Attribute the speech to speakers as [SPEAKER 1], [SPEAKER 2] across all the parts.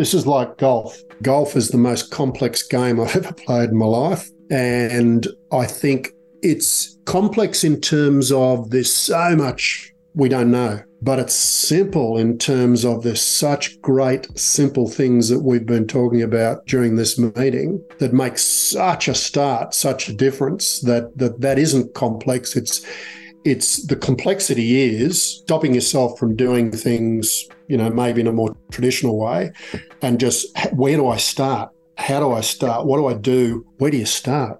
[SPEAKER 1] This is like golf. Golf is the most complex game I've ever played in my life. And I think it's complex in terms of there's so much we don't know, but it's simple in terms of there's such great, simple things that we've been talking about during this meeting that make such a start, such a difference that that, that isn't complex. It's it's the complexity is stopping yourself from doing things, you know, maybe in a more traditional way, and just where do I start? How do I start? What do I do? Where do you start?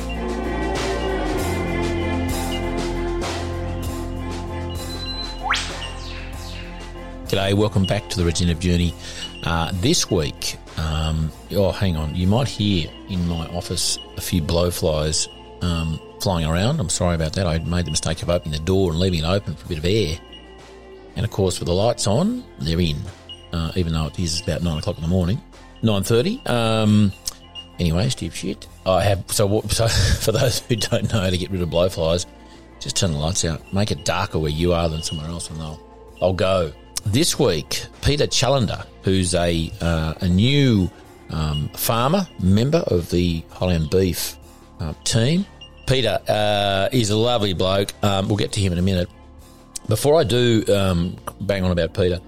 [SPEAKER 2] G'day, welcome back to the Regenerative Journey. Uh, this week, um, oh, hang on, you might hear in my office a few blowflies um, flying around. I'm sorry about that. I made the mistake of opening the door and leaving it open for a bit of air. And of course, with the lights on, they're in, uh, even though it is about nine o'clock in the morning, nine thirty. Um, anyway, stupid shit. I have so so for those who don't know to get rid of blowflies, just turn the lights out, make it darker where you are than somewhere else, and they'll they'll go. This week, Peter Challendar, who's a, uh, a new um, farmer, member of the Highland Beef uh, team. Peter uh, is a lovely bloke. Um, we'll get to him in a minute. Before I do um, bang on about Peter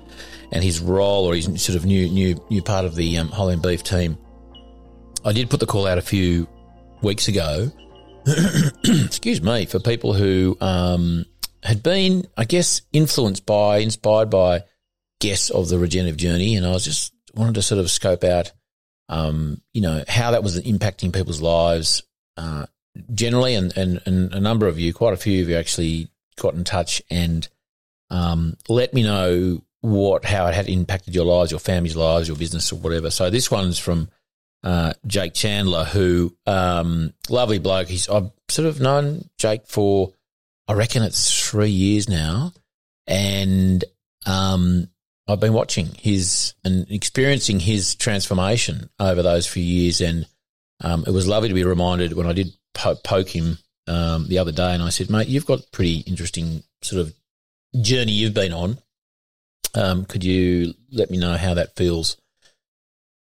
[SPEAKER 2] and his role or his sort of new new new part of the um, Highland Beef team, I did put the call out a few weeks ago. excuse me for people who um, had been, I guess, influenced by, inspired by guests of the regenerative journey, and I was just wanted to sort of scope out, um, you know, how that was impacting people's lives uh, generally, and, and and a number of you, quite a few of you, actually got in touch and um, let me know what how it had impacted your lives, your family's lives, your business, or whatever. So this one's from uh, Jake Chandler, who um, lovely bloke. He's I've sort of known Jake for I reckon it's three years now, and um, I've been watching his and experiencing his transformation over those few years, and um, it was lovely to be reminded when I did po- poke him um, the other day, and I said, "Mate, you've got pretty interesting sort of journey you've been on. Um, could you let me know how that feels?"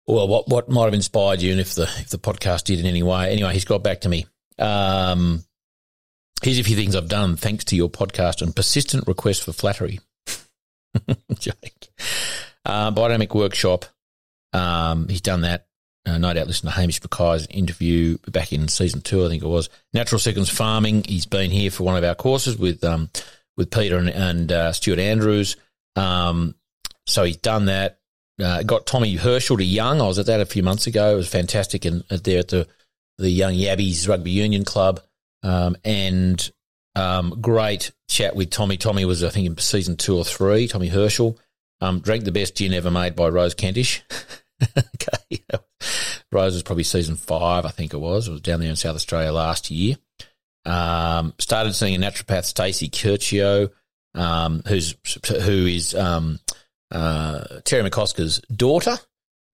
[SPEAKER 2] Well, what what might have inspired you, and if the if the podcast did in any way. Anyway, he's got back to me. Um, Here's a few things I've done thanks to your podcast and persistent request for flattery. Jake. Uh, Biodynamic Workshop. Um, he's done that. Uh, no doubt listen to Hamish Mackay's interview back in season two, I think it was. Natural Sequence Farming. He's been here for one of our courses with um, with Peter and, and uh, Stuart Andrews. Um, so he's done that. Uh, got Tommy Herschel to Young. I was at that a few months ago. It was fantastic, and there at the the Young Yabbies Rugby Union Club. Um, and um, great chat with Tommy. Tommy was, I think, in season two or three. Tommy Herschel um, drank the best gin ever made by Rose Kentish. okay, Rose was probably season five, I think it was. It was down there in South Australia last year. Um, started seeing a naturopath, Stacey Curcio, um, who's who is um, uh, Terry McCosker's daughter,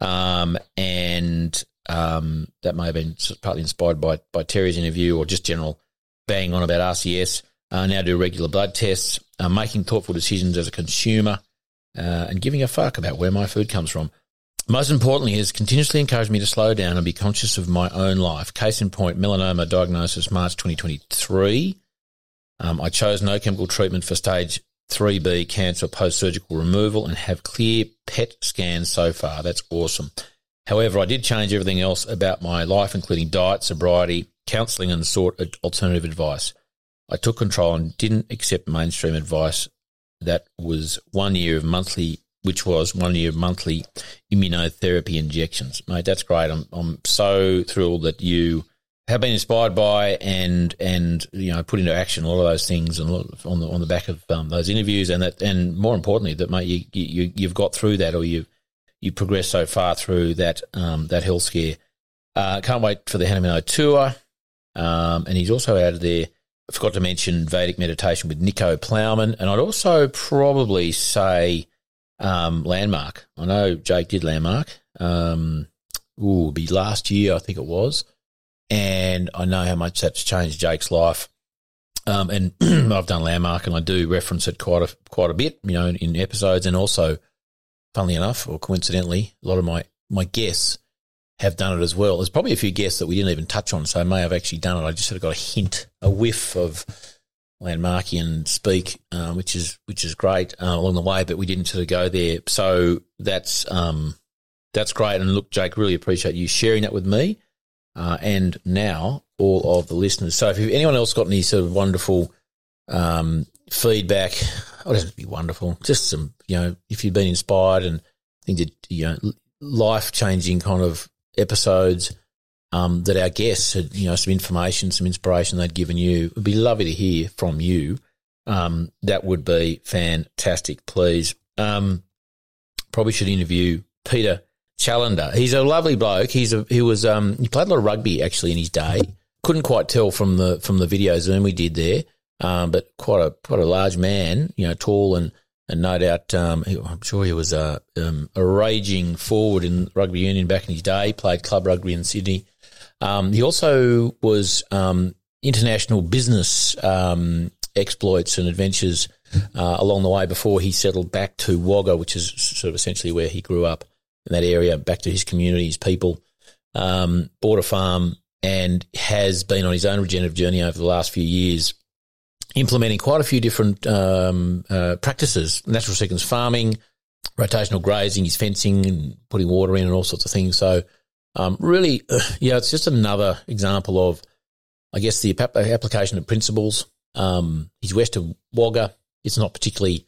[SPEAKER 2] um, and um, that may have been partly inspired by by Terry's interview or just general bang on about RCS. Uh, now do regular blood tests, uh, making thoughtful decisions as a consumer, uh, and giving a fuck about where my food comes from. Most importantly, has continuously encouraged me to slow down and be conscious of my own life. Case in point, melanoma diagnosis March 2023. Um, I chose no chemical treatment for stage 3B cancer post surgical removal and have clear PET scans so far. That's awesome. However, I did change everything else about my life, including diet, sobriety, counselling, and sought alternative advice. I took control and didn't accept mainstream advice that was one year of monthly, which was one year of monthly immunotherapy injections. Mate, that's great. I'm, I'm so thrilled that you have been inspired by and and you know put into action a lot of those things and on the on the back of um, those interviews and that and more importantly that mate you, you you've got through that or you you progressed so far through that um, that health scare. Uh, can't wait for the Hanamino tour. Um, and he's also added there. I forgot to mention Vedic meditation with Nico Plowman, and I'd also probably say um, Landmark. I know Jake did Landmark. Um, ooh, be last year I think it was and I know how much that's changed Jake's life. Um, and I've done landmark, and I do reference it quite a quite a bit, you know, in episodes, and also, funnily enough, or coincidentally, a lot of my my guests have done it as well. There's probably a few guests that we didn't even touch on, so I may have actually done it. I just sort of got a hint, a whiff of landmarkian speak, uh, which is which is great uh, along the way, but we didn't sort of go there. So that's um, that's great. And look, Jake, really appreciate you sharing that with me uh, and now all of the listeners. So if anyone else got any sort of wonderful um, feedback, oh, it doesn't be wonderful, just some, you know, if you've been inspired and think that, you know, life changing kind of episodes um, that our guests had, you know, some information, some inspiration they'd given you, it'd be lovely to hear from you. Um, that would be fantastic, please. Um, probably should interview Peter Challendar. He's a lovely bloke. He's a, he was um, he played a lot of rugby actually in his day. Couldn't quite tell from the from the video Zoom we did there, um, but quite a quite a large man. You know, tall and and no doubt um, I'm sure he was a um, a raging forward in rugby union back in his day. Played club rugby in Sydney. Um, he also was um, international business exploits and adventures uh, along the way before he settled back to Wagga, which is sort of essentially where he grew up in that area, back to his community, his people, um, bought a farm and has been on his own regenerative journey over the last few years, implementing quite a few different um, uh, practices, natural sequence farming, rotational grazing, his fencing and putting water in and all sorts of things. So um, really, yeah, it's just another example of, I guess, the application of principles. Um, he's west of Wagga. It's not particularly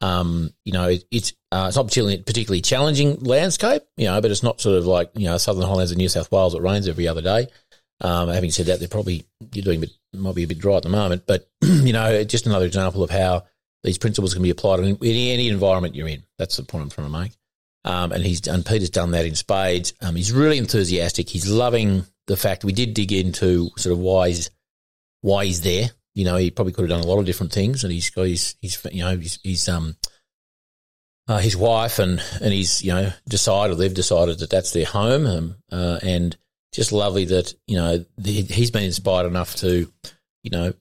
[SPEAKER 2] um, you know, it, it's uh, it's not particularly particularly challenging landscape, you know, but it's not sort of like you know Southern Highlands of New South Wales. It rains every other day. Um, having said that, they're probably you're doing bit, might be a bit dry at the moment, but you know, just another example of how these principles can be applied in any, any environment you're in. That's the point I'm trying to make. Um, and he's and Peter's done that in spades. Um, he's really enthusiastic. He's loving the fact we did dig into sort of why he's why he's there you know, he probably could have done a lot of different things, and he's got his, you know, his, his um, uh, his wife and and he's you know decided they've decided that that's their home, um, uh, and just lovely that you know the, he's been inspired enough to, you know,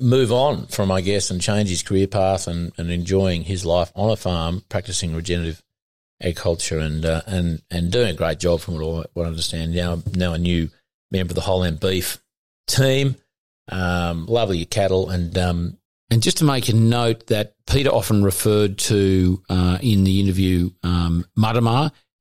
[SPEAKER 2] move on from I guess and change his career path and, and enjoying his life on a farm, practicing regenerative agriculture and uh, and and doing a great job from what I, what I understand now now a new member of the Highland Beef team. Um, lovely cattle, and um, and just to make a note that Peter often referred to uh, in the interview um,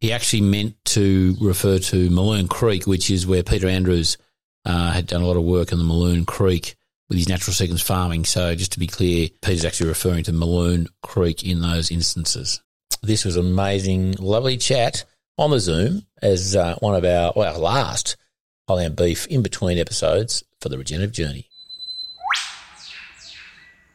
[SPEAKER 2] he actually meant to refer to Mulloon Creek, which is where Peter Andrews uh, had done a lot of work in the Mulloon Creek with his natural sequence farming. So just to be clear, Peter's actually referring to Mulloon Creek in those instances. This was amazing, lovely chat on the Zoom as uh, one of our, well, our last Highland Beef in between episodes for the regenerative journey.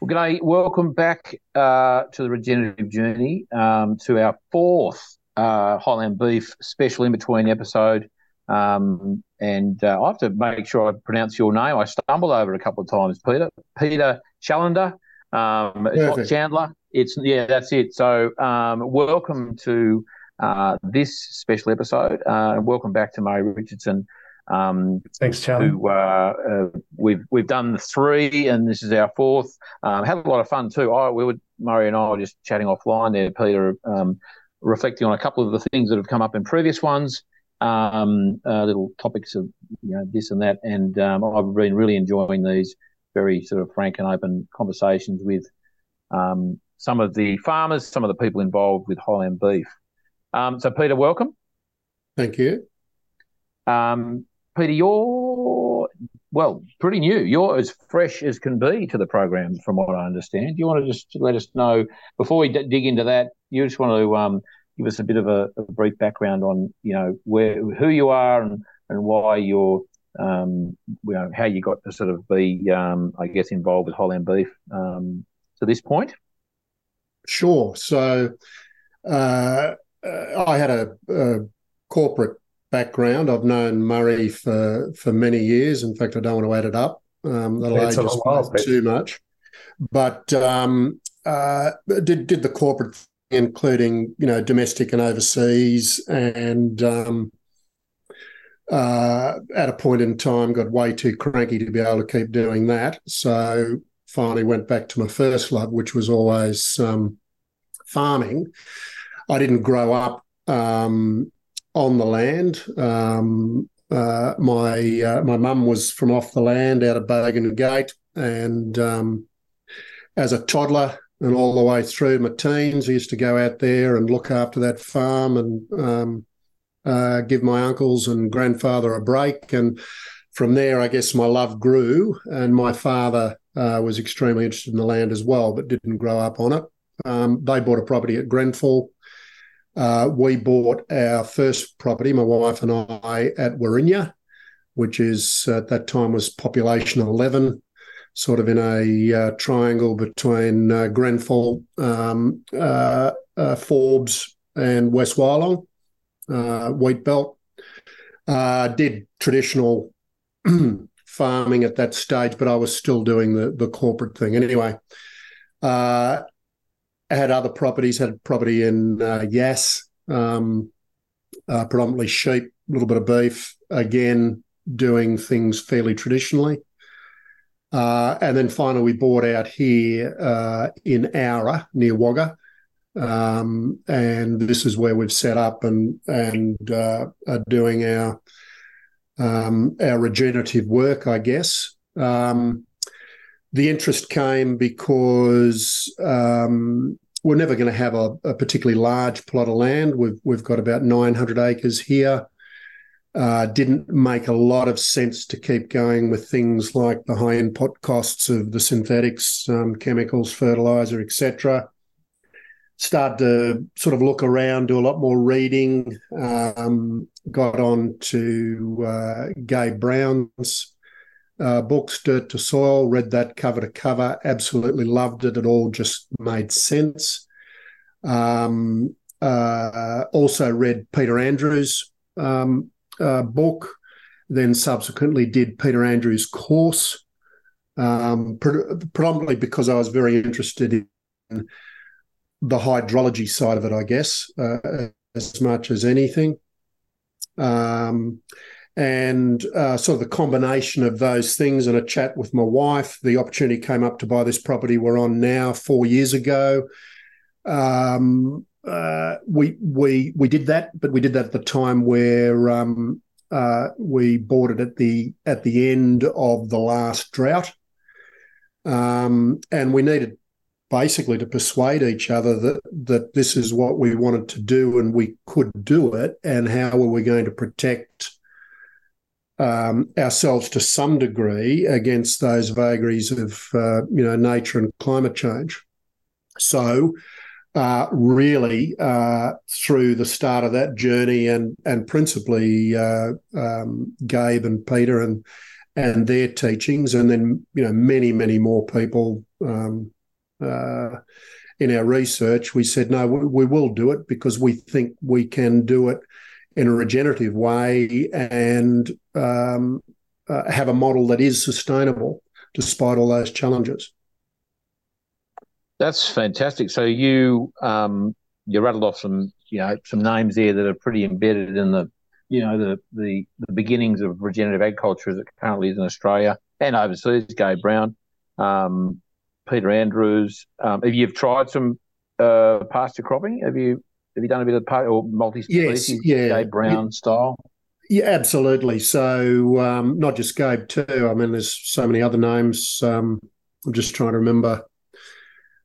[SPEAKER 2] Well, g'day. Welcome back uh, to the regenerative journey, um, to our fourth uh, Highland Beef special in between episode. Um, and uh, I have to make sure I pronounce your name. I stumbled over it a couple of times, Peter. Peter Challendar. Um, it's not Chandler. It's yeah, that's it. So, um, welcome to uh, this special episode. Uh, welcome back to Murray Richardson.
[SPEAKER 3] Um, Thanks, Charlie.
[SPEAKER 2] Who, uh, uh, we've we've done three, and this is our fourth. Um, had a lot of fun too. I we were Murray and I were just chatting offline there, Peter, um, reflecting on a couple of the things that have come up in previous ones, um, uh, little topics of you know this and that, and um, I've been really enjoying these very sort of frank and open conversations with um, some of the farmers, some of the people involved with Highland Beef. so, Peter, welcome.
[SPEAKER 1] Thank you.
[SPEAKER 2] Um, Peter, you're well, pretty new. You're as fresh as can be to the program, from what I understand. Do you want to just let us know before we d- dig into that? You just want to um, give us a bit of a, a, brief background on you know where who you are and and why you're um, you know how you got to sort of be um, I guess involved with Highland Beef um, to this point.
[SPEAKER 1] Sure. So uh, uh I had a, a corporate background. I've known Murray for for many years. In fact, I don't want to add it up. Um, that'll age us too much. But um, uh, did did the corporate, including you know domestic and overseas, and um, uh, at a point in time got way too cranky to be able to keep doing that. So finally went back to my first love, which was always um, farming. I didn't grow up um, on the land. Um, uh, my uh, my mum was from off the land out of Bogan Gate, and um, as a toddler and all the way through my teens, I used to go out there and look after that farm and um, uh, give my uncles and grandfather a break. And from there, I guess my love grew, and my father uh, was extremely interested in the land as well, but didn't grow up on it. Um, they bought a property at Grenfell uh, we bought our first property, my wife and I, at Wirrinya, which is at that time was population 11, sort of in a uh, triangle between uh, Grenfell, um, uh, uh, Forbes, and West Wyalong, uh, wheat belt. did traditional farming at that stage, but I was still doing the the corporate thing anyway. Uh, had other properties, had property in uh, Yass, um, uh, predominantly sheep, a little bit of beef, again, doing things fairly traditionally. Uh, and then finally, we bought out here uh, in Oura near Wagga. Um, and this is where we've set up and and uh, are doing our um, our regenerative work, I guess. Um, the interest came because um, we're never going to have a, a, particularly large plot of land. We've we've got about 900 acres here. Uh, didn't make a lot of sense to keep going with things like the high input costs of the synthetics, um, chemicals, fertilizer, etc. Started to sort of look around, do a lot more reading. Um, got on to uh, Gabe Brown's uh, books, Dirt to Soil, read that cover to cover, absolutely loved it. It all just made sense. Um, uh, also read Peter Andrews' um, uh, book, then subsequently did Peter Andrews' course, um, pre- predominantly because I was very interested in the hydrology side of it, I guess, uh, as much as anything. Um, and uh, sort of the combination of those things and a chat with my wife. The opportunity came up to buy this property we're on now four years ago. Um, uh, we we we did that, but we did that at the time where um, uh, we bought it at the at the end of the last drought, um, and we needed basically to persuade each other that that this is what we wanted to do and we could do it, and how were we going to protect um, ourselves to some degree against those vagaries of uh, you know nature and climate change. So, uh, really, uh, through the start of that journey, and and principally uh, um, Gabe and Peter and and their teachings, and then you know many many more people. Um, uh, in our research, we said no, we, we will do it because we think we can do it in a regenerative way and um, uh, have a model that is sustainable despite all those challenges.
[SPEAKER 2] That's fantastic. So you um, you rattled off some you know some names there that are pretty embedded in the you know the the, the beginnings of regenerative agriculture as it currently is in Australia and overseas. Gabe Brown, um, Peter Andrews. Um, have you tried some uh, pasture cropping? Have you have you done a bit of or multi-species, yes, yeah. Gabe Brown yeah. style?
[SPEAKER 1] Yeah, absolutely. So um, not just Gabe too. I mean, there's so many other names. Um, I'm just trying to remember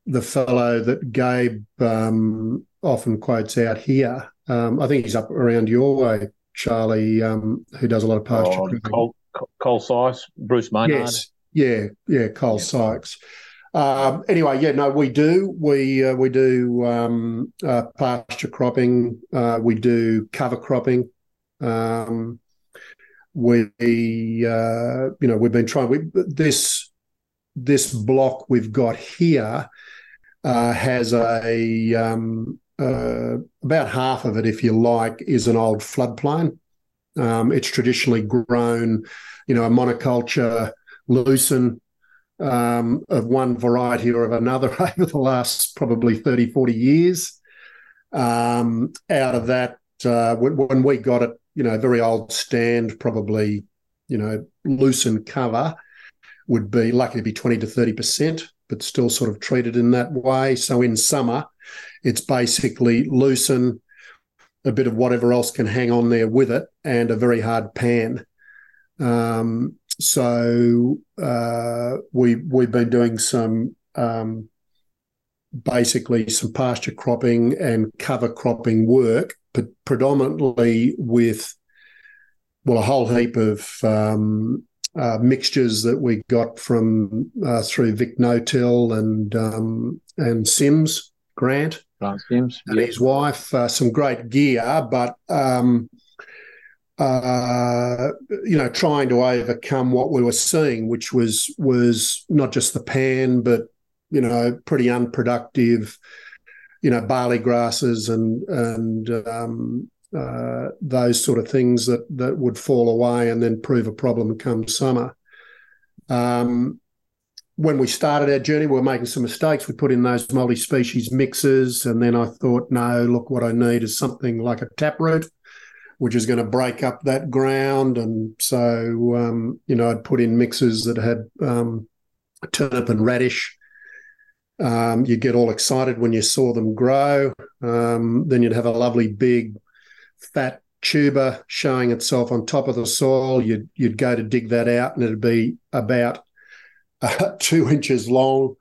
[SPEAKER 1] the fellow that Gabe um, often quotes out here. Um, I think he's up around your way, Charlie, um, who does a lot of pasture
[SPEAKER 2] oh, Col, Col Seis, Bruce Maynard.
[SPEAKER 1] Yes, yeah, yeah, Col yeah. Seis. Um, anyway, yeah, no, we do. We uh, we do um, uh, pasture cropping. Uh, we do cover cropping. Um, we, uh, you know, we've been trying. We, this this block we've got here uh, has a um, uh, about half of it, if you like, is an old floodplain. Um, it's traditionally grown, you know, a monoculture lucerne um, of one variety or of another over the last probably 30, 40 years. Um, out of that, uh, when, when, we got it, you know, very old stand, probably, you know, lucerne cover would be likely to be 20 to 30%, but still sort of treated in that way. So in summer, it's basically lucerne, a bit of whatever else can hang on there with it, and a very hard pan. Um, so uh, we we've been doing some um, basically some pasture cropping and cover cropping work, but predominantly with well a whole heap of um, uh, mixtures that we got from uh, through Vic No-Till and um, and Sims Grant.
[SPEAKER 2] Grant Sims
[SPEAKER 1] and his wife. Uh, some great gear, but um, uh, you know, trying to overcome what we were seeing, which was was not just the pan, but you know, pretty unproductive, you know, barley grasses and and um, uh, those sort of things that that would fall away and then prove a problem come summer. Um, when we started our journey, we were making some mistakes. We put in those multi-species mixes, and then I thought, no, look, what I need is something like a taproot which is going to break up that ground. And so, um, you know, I'd put in mixes that had um, turnip and radish. Um, you'd get all excited when you saw them grow. Um, then you'd have a lovely big fat tuber showing itself on top of the soil. You'd you'd go to dig that out, and it'd be about uh, two inches long,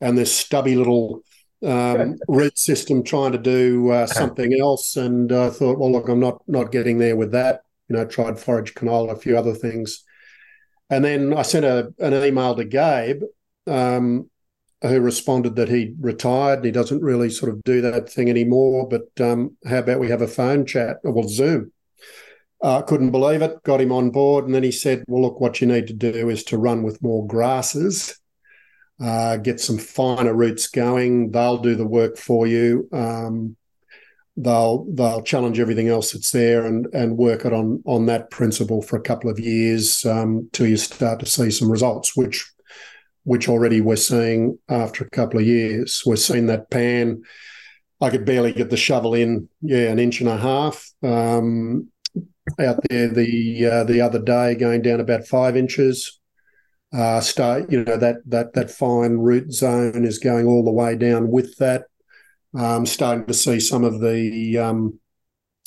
[SPEAKER 1] and this stubby little um, root system trying to do uh, something else, and I uh, thought, well, look, I'm not not getting there with that. You know, tried forage canola, a few other things, and then I sent a, an email to Gabe, um, who responded that he retired and he doesn't really sort of do that thing anymore. But um, how about we have a phone chat? Well, Zoom. Uh, couldn't believe it. Got him on board, and then he said, "Well, look, what you need to do is to run with more grasses." uh, get some finer roots going. They'll do the work for you. Um, they'll they'll challenge everything else that's there and and work it on on that principle for a couple of years um, till you start to see some results, which which already we're seeing after a couple of years. We're seeing that pan. I could barely get the shovel in, yeah, an inch and a half. Um, out there the uh, the other day, going down about five inches uh, start, you know, that that that fine root zone is going all the way down with that. Um, starting to see some of the um,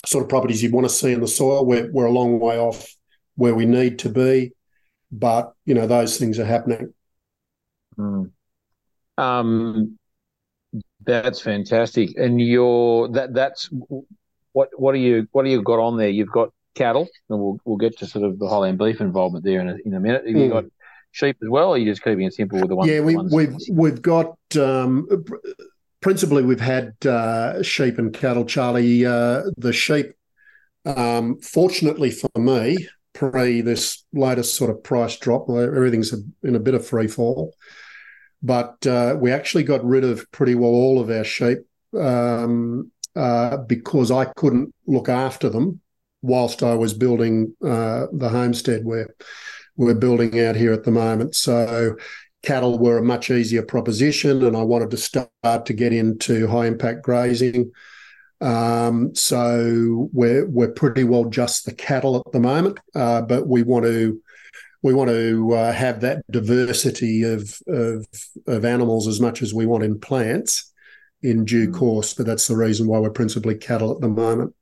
[SPEAKER 1] sort of properties you want to see in the soil. We're we're a long way off where we need to be, but you know those things are happening.
[SPEAKER 2] Mm. Um, that's fantastic, and you're that that's what what do you what do you got on there? You've got cattle, and we'll we'll get to sort of the Highland beef involvement there in a, in a minute. Have you mm. got sheep as well? Or are you just keeping it simple with the ones?
[SPEAKER 1] Yeah, we, have we've, we've got um, principally we've had uh, sheep and cattle. Charlie, uh, the sheep, um, fortunately for me, pre this latest sort of price drop, everything's in a bit of free fall. But uh, we actually got rid of pretty well all of our sheep um, uh, because I couldn't look after them whilst I was building uh, the homestead where we're building out here at the moment. So cattle were a much easier proposition, and I wanted to start to get into high impact grazing. Um, so we're we're pretty well just the cattle at the moment, uh, but we want to we want to uh, have that diversity of, of, of animals as much as we want in plants in due mm. course. But that's the reason why we're principally cattle at the moment.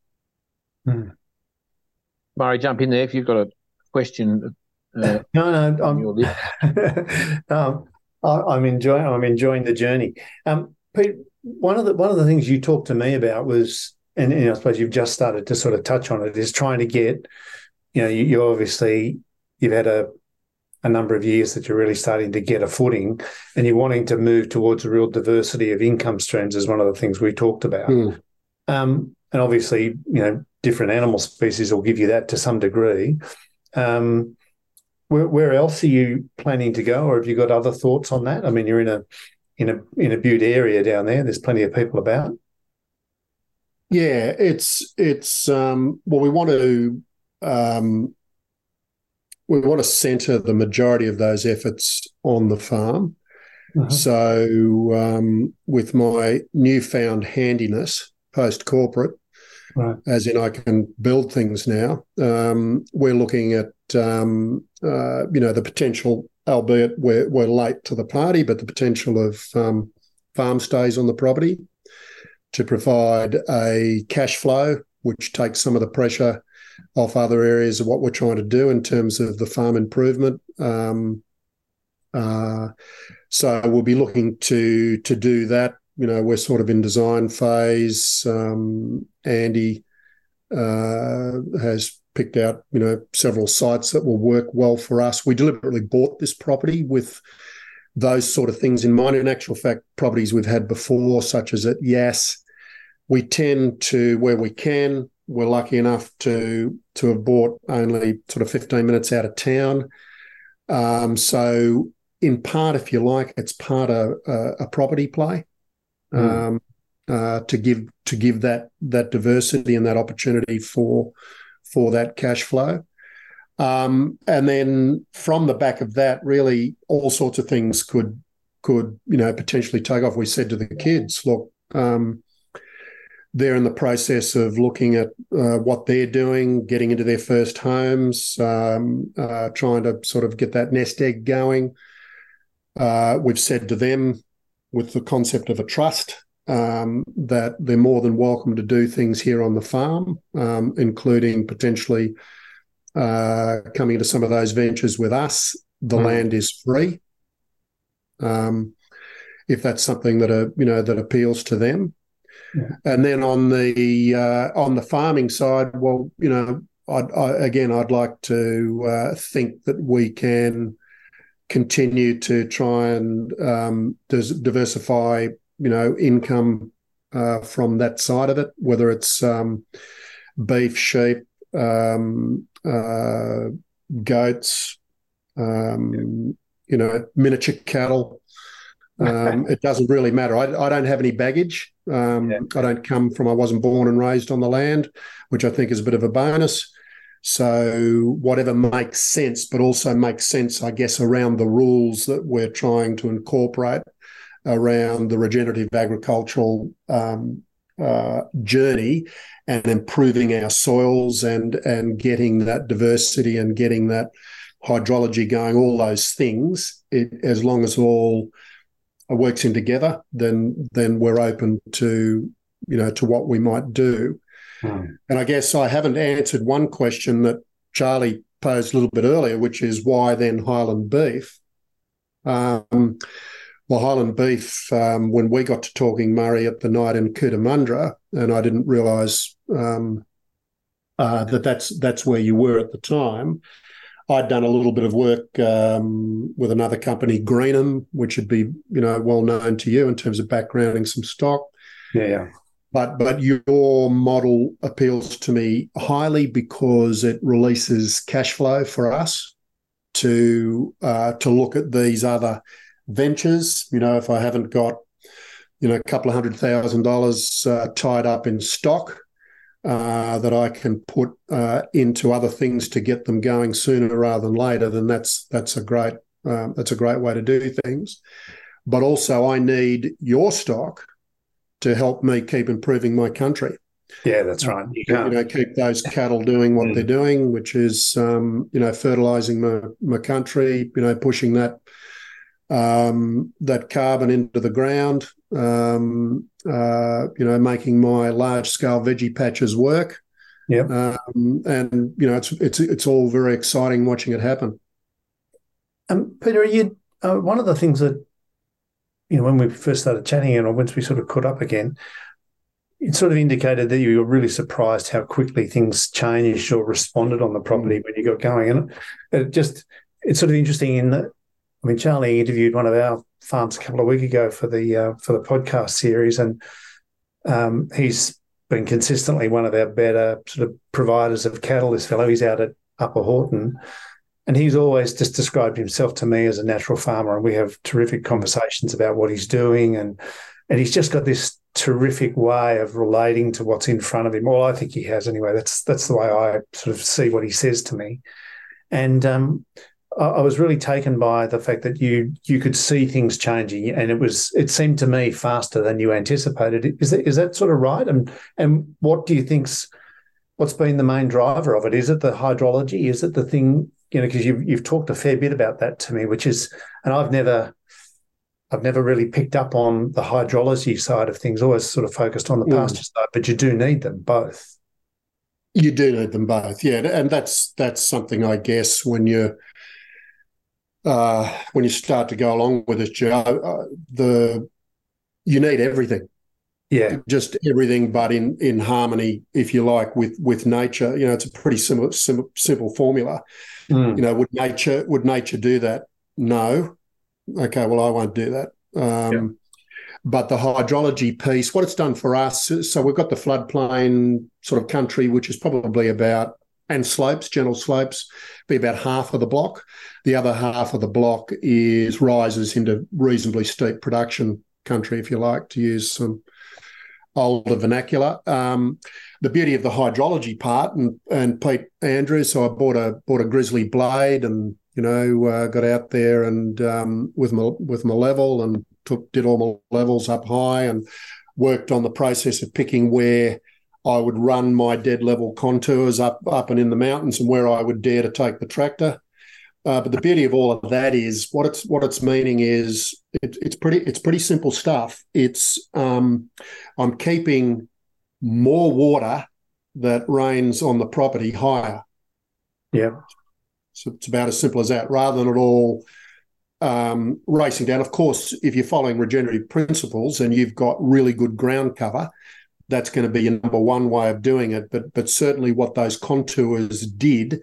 [SPEAKER 2] Mm. Murray, jump in there if you've got a question
[SPEAKER 4] uh, no, no, I'm, um, I, am enjoying. I'm enjoying the journey. Um, Pete, one of the one of the things you talked to me about was and, and I suppose you've just started to sort of touch on it, is trying to get, you know, you, you obviously you've had a a number of years that you're really starting to get a footing and you're wanting to move towards a real diversity of income streams is one of the things we talked about. Mm. Um, and obviously, you know, different animal species will give you that to some degree. Um, where, where else are you planning to go, or have you got other thoughts on that? I mean, you're in a in a in a Bute area down there. There's plenty of people about.
[SPEAKER 1] Yeah, it's it's um, well, we want to um, we want to centre the majority of those efforts on the farm. Uh-huh. So, um, with my newfound handiness post corporate, right. as in I can build things now, um, we're looking at um, uh, you know the potential, albeit we're, we're late to the party, but the potential of um, farm stays on the property to provide a cash flow, which takes some of the pressure off other areas of what we're trying to do in terms of the farm improvement. Um, uh, so we'll be looking to to do that. You know, we're sort of in design phase. Um, Andy uh, has picked out, you know, several sites that will work well for us. We deliberately bought this property with those sort of things in mind. In actual fact, properties we've had before, such as at Yass, we tend to, where we can, we're lucky enough to to have bought only sort of 15 minutes out of town. Um, so, in part, if you like, it's part of a, a property play mm. um, uh, to give to give that that diversity and that opportunity for for that cash flow. Um, and then from the back of that, really, all sorts of things could could you know potentially take off. We said to the kids, look. Um, they're in the process of looking at uh, what they're doing, getting into their first homes, um, uh, trying to sort of get that nest egg going. Uh, we've said to them, with the concept of a trust, um, that they're more than welcome to do things here on the farm, um, including potentially uh, coming to some of those ventures with us. The mm. land is free. Um, if that's something that uh, you know that appeals to them, and then on the uh, on the farming side, well, you know, I'd, I, again, I'd like to uh, think that we can continue to try and um, diversify, you know, income uh, from that side of it, whether it's um, beef, sheep, um, uh, goats, um, you know, miniature cattle. Um, it doesn't really matter. I, I, don't have any baggage. Um, yeah. I don't come from, I wasn't born and raised on the land, which I think is a bit of a bonus. So, whatever makes sense, but also makes sense, I guess, around the rules that we're trying to incorporate around the regenerative agricultural um, uh, journey and improving our soils and and getting that diversity and getting that hydrology going, all those things, it, as long as all works in together, then then we're open to you know to what we might do. Hmm. And I guess I haven't answered one question that Charlie posed a little bit earlier, which is why then Highland beef. Um, well, Highland beef. Um, when we got to talking Murray at the night in Cootamundra, and I didn't realise um, uh, that that's that's where you were at the time. I'd done a little bit of work um, with another company, Greenham, which would be you know well known to you in terms of backgrounding some stock.
[SPEAKER 4] Yeah.
[SPEAKER 1] But but your model appeals to me highly because it releases cash flow for us to uh, to look at these other ventures. You know, if I haven't got you know a couple of hundred thousand dollars uh, tied up in stock, uh, that I can put uh, into other things to get them going sooner rather than later, then that's that's a great um, that's a great way to do things. But also, I need your stock to help me keep improving my country.
[SPEAKER 4] Yeah, that's right.
[SPEAKER 1] You, you know, keep those cattle doing what mm. they're doing, which is um, you know fertilizing my my country. You know, pushing that um, that carbon into the ground, um, uh, you know, making my large scale veggie patches work.
[SPEAKER 4] Yeah.
[SPEAKER 1] Um, and you know, it's it's it's all very exciting watching it happen.
[SPEAKER 4] Um, Peter, you uh, one of the things that you know when we first started chatting and once we sort of caught up again, it sort of indicated that you were really surprised how quickly things changed or responded on the property mm. when you got going. And it just it's sort of interesting in that. I mean, Charlie interviewed one of our farms a couple of weeks ago for the uh, for the podcast series, and um, he's been consistently one of our better sort of providers of cattle. This fellow, he's out at Upper Horton, and he's always just described himself to me as a natural farmer, and we have terrific conversations about what he's doing, and and he's just got this terrific way of relating to what's in front of him. Well, I think he has anyway. That's that's the way I sort of see what he says to me, and um, I, was really taken by the fact that you you could see things changing, and it was it seemed to me faster than you anticipated. Is that is that sort of right? And and what do you think's what's been the main driver of it? Is it the hydrology? Is it the thing? You know, because you've you've talked a fair bit about that to me, which is, and I've never I've never really picked up on the hydrology side of things, always sort of focused on the mm. pasture side, but you do need them both.
[SPEAKER 1] You do need them both, yeah. And that's that's something I guess when you uh, when you start to go along with this, Joe, uh, the you need everything.
[SPEAKER 4] Yeah,
[SPEAKER 1] just everything, but in in harmony, if you like, with with nature. You know, it's a pretty simple simple, simple formula. Mm. You know, would nature would nature do that? No, okay, well, I won't do that. Um, yeah. But the hydrology piece, what it's done for us, so we've got the floodplain sort of country, which is probably about, and slopes, gentle slopes, be about half of the block. The other half of the block is rises into reasonably steep production country, if you like, to use some older vernacular. Um, the beauty of the hydrology part, and and Pete Andrews, so I bought a bought a grizzly blade and you know, uh, got out there and um, with my with my level and took did all my levels up high and worked on the process of picking where I would run my dead level contours up up and in the mountains and where I would dare to take the tractor. Uh, but the beauty of all of that is what it's what it's meaning is it, it's pretty it's pretty simple stuff. It's um, I'm keeping more water that rains on the property higher.
[SPEAKER 4] Yeah.
[SPEAKER 1] So it's about as simple as that, rather than it all um, racing down. Of course, if you're following regenerative principles and you've got really good ground cover, that's going to be your number one way of doing it. But but certainly what those contours did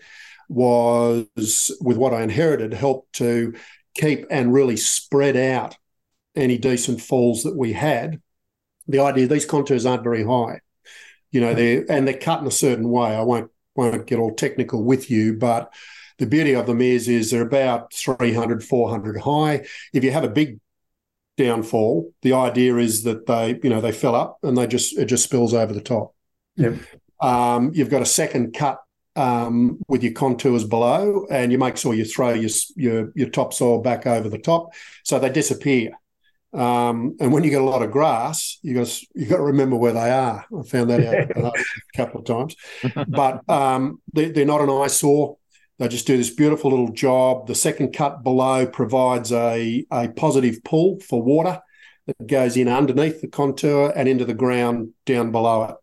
[SPEAKER 1] was, with what I inherited, help to keep and really spread out any decent falls that we had. The idea these contours aren't very high, you know, they're and they're cut in a certain way. I won't won't get all technical with you, but the beauty of them is, is they're about 300, 400 high. If you have a big downfall, the idea is that they, you know, they fill up and they just, it just spills over the top.
[SPEAKER 4] Yep.
[SPEAKER 1] Um, you've got a second cut um, with your contours below, and you make sure you throw your your, your topsoil back over the top, so they disappear. Um, and when you get a lot of grass, you got you got to remember where they are. I found that out a couple of times, but um, they, are not an eyesore. They just do this beautiful little job. The second cut below provides a, a positive pull for water that goes in underneath the contour and into the ground down below it.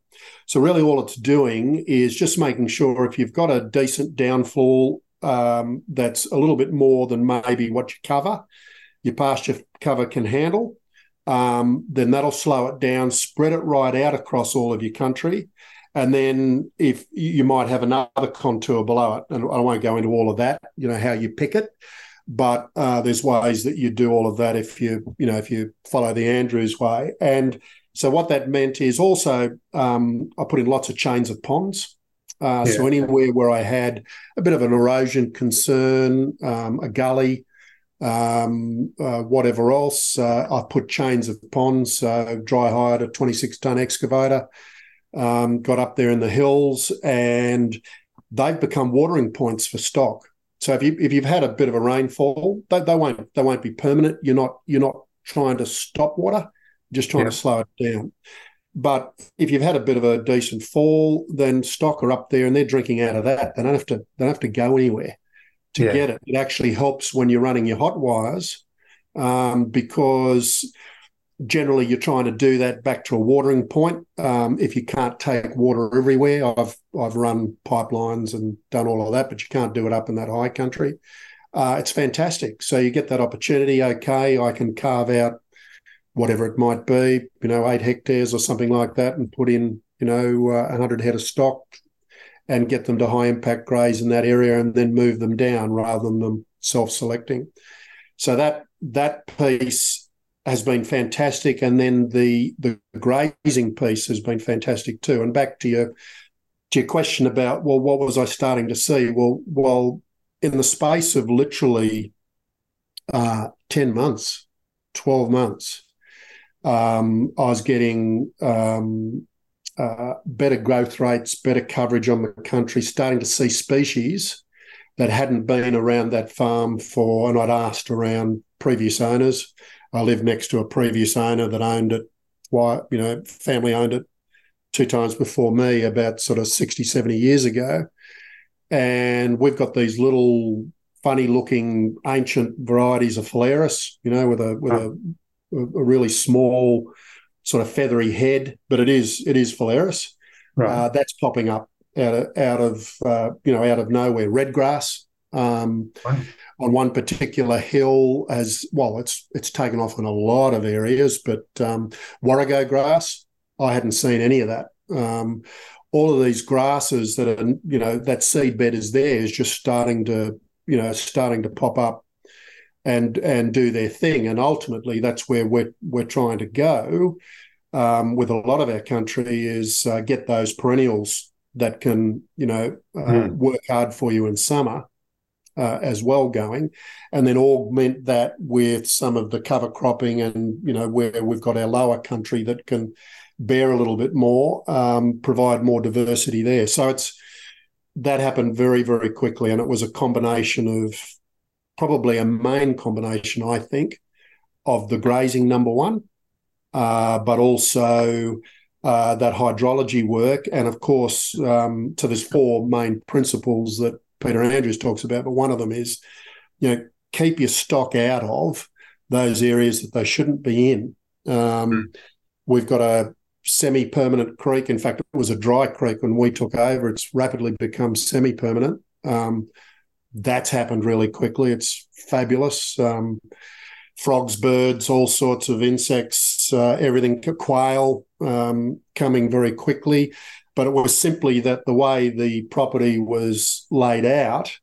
[SPEAKER 1] So, really, all it's doing is just making sure if you've got a decent downfall um, that's a little bit more than maybe what you cover, your pasture cover can handle, um, then that'll slow it down, spread it right out across all of your country. And then if you might have another contour below it, and I won't go into all of that, you know, how you pick it, but uh, there's ways that you do all of that if you, you know, if you follow the Andrews way. And so what that meant is also um, I put in lots of chains of ponds. Uh, yeah. So anywhere where I had a bit of an erosion concern, um, a gully, um, uh, whatever else, uh, I put chains of ponds. dry hired a 26 ton excavator um, got up there in the hills, and they've become watering points for stock. So if you if you've had a bit of a rainfall, they, they won't they won't be permanent. You're not you're not trying to stop water, just trying yeah. to slow it down. But if you've had a bit of a decent fall, then stock are up there and they're drinking out of that. They don't have to they don't have to go anywhere to yeah. get it. It actually helps when you're running your hot wires um, because generally you're trying to do that back to a watering point. Um, if you can't take water everywhere, I've I've run pipelines and done all of that, but you can't do it up in that high country. Uh, it's fantastic. So you get that opportunity. Okay, I can carve out whatever it might be, you know, eight hectares or something like that, and put in, you know, uh, 100 head of stock and get them to high impact graze in that area and then move them down rather than them self selecting. So that that piece has been fantastic, and then the the grazing piece has been fantastic too. And back to your to your question about well, what was I starting to see? Well, well, in the space of literally uh, ten months, twelve months, um, I was getting um, uh, better growth rates, better coverage on the country, starting to see species that hadn't been around that farm for, and I'd asked around previous owners. I lived next to a previous owner that owned it, why, you know, family owned it two times before me about sort of 60, 70 years ago. And we've got these little funny looking ancient varieties of Phalaris, you know, with a with a, a really small sort of feathery head, but it is it is Phalaris. Right. Uh, that's popping up out of out of uh, you know out of nowhere. Red grass um, wow. on one particular hill as well. It's it's taken off in a lot of areas, but um, warrego grass. I hadn't seen any of that. Um, all of these grasses that are you know that seed bed is there is just starting to you know starting to pop up and and do their thing. And ultimately, that's where we're we're trying to go um, with a lot of our country is uh, get those perennials that can you know uh, mm. work hard for you in summer. Uh, as well going, and then augment that with some of the cover cropping, and you know where we've got our lower country that can bear a little bit more, um, provide more diversity there. So it's that happened very very quickly, and it was a combination of probably a main combination, I think, of the grazing number one, uh, but also uh, that hydrology work. And of course, um, so four main principles that Peter Andrews talks about, but one of them is, you know, keep your stock out of those areas that they shouldn't be in. Um, mm. We've got a semi-permanent creek. In fact, it was a dry creek when we took over. It's rapidly become semi-permanent. Um, that's happened really quickly. It's fabulous. Um, frogs, birds, all sorts of insects, uh, everything, quail um, coming very quickly. But it was simply that the way the property was laid out,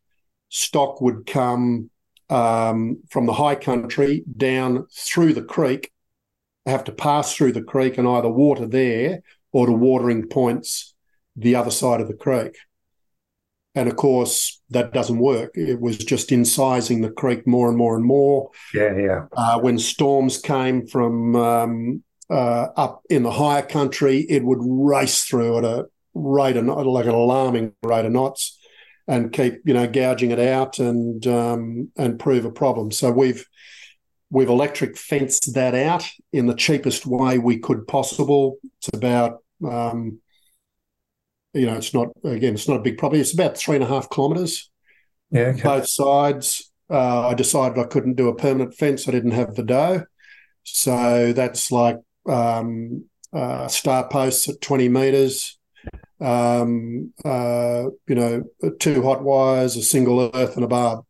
[SPEAKER 1] stock would come um, from the high country down through the creek, have to pass through the creek and either water there or to watering points the other side of the creek. And of course, that doesn't work. It was just incising the creek more and more and more.
[SPEAKER 4] Yeah, yeah.
[SPEAKER 1] Uh, when storms came from um, uh, up in the higher country, it would race through at a rate of like an alarming rate of knots, and keep you know gouging it out and um, and prove a problem. So we've we've electric fenced that out in the cheapest way we could possible. It's about um, you know, it's not again, it's not a big property. It's about three and a half kilometres.
[SPEAKER 4] Yeah, okay.
[SPEAKER 1] both sides. Uh, I decided I couldn't do a permanent fence. I didn't have the dough, so that's like um, uh, star posts at twenty metres. Um, uh, you know, two hot wires, a single earth, and a barb.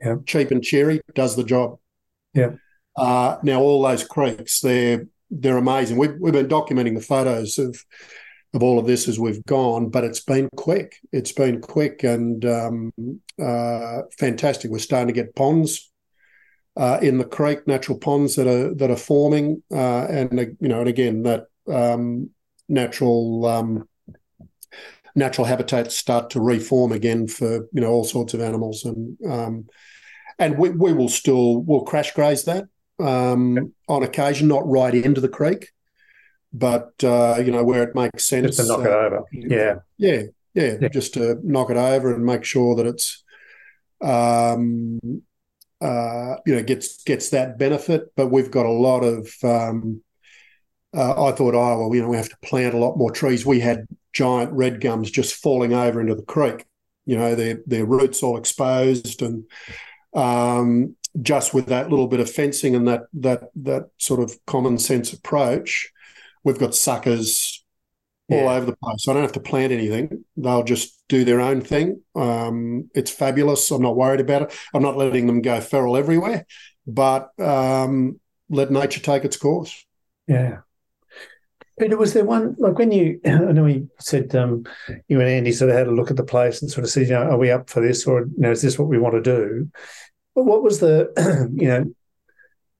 [SPEAKER 4] Yeah,
[SPEAKER 1] cheap and cheery does the job.
[SPEAKER 4] Yeah.
[SPEAKER 1] Uh, now all those creeks, they're they're amazing. We've we've been documenting the photos of of all of this as we've gone, but it's been quick. It's been quick and um, uh, fantastic. We're starting to get ponds uh, in the creek, natural ponds that are that are forming, uh, and you know, and again that um, natural um, natural habitats start to reform again for you know all sorts of animals, and um, and we, we will still will crash graze that um, on occasion, not right into the creek but uh, you know where it makes sense
[SPEAKER 4] just to knock uh, it over. Yeah.
[SPEAKER 1] yeah. yeah, yeah, just to knock it over and make sure that it's um, uh, you know gets gets that benefit. But we've got a lot of. Um, uh, I thought, oh well, you know, we have to plant a lot more trees. We had giant red gums just falling over into the creek. You know, their their roots all exposed, and um, just with that little bit of fencing and that that that sort of common sense approach, we've got suckers yeah. all over the place. I don't have to plant anything. They'll just do their own thing. Um, it's fabulous. I'm not worried about it. I'm not letting them go feral everywhere, but um, let nature take its course.
[SPEAKER 4] Yeah. Peter, was there one like when you? I know you said um, you and Andy sort of had a look at the place and sort of said, you know, are we up for this, or you know, is this what we want to do? But what was the, you know,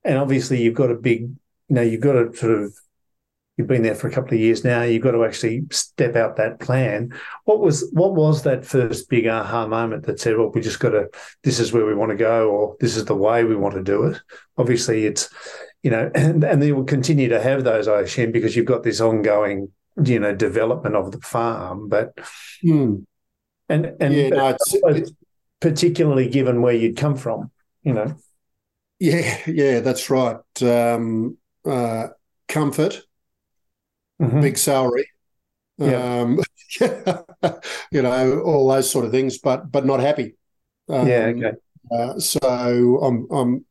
[SPEAKER 4] and obviously you've got a big, you know, you've got to sort of, you've been there for a couple of years now. You've got to actually step out that plan. What was what was that first big aha moment that said, well, we just got to, this is where we want to go, or this is the way we want to do it? Obviously, it's you know, and, and they will continue to have those, I assume, because you've got this ongoing, you know, development of the farm. But
[SPEAKER 1] mm.
[SPEAKER 4] and and yeah, no, it's, it's, particularly given where you'd come from, you know.
[SPEAKER 1] Yeah, yeah, that's right. Um, uh, comfort, mm-hmm. big salary, yeah. Um, you know, all those sort of things, but but not happy.
[SPEAKER 4] Um, yeah, okay.
[SPEAKER 1] Uh, so I'm I'm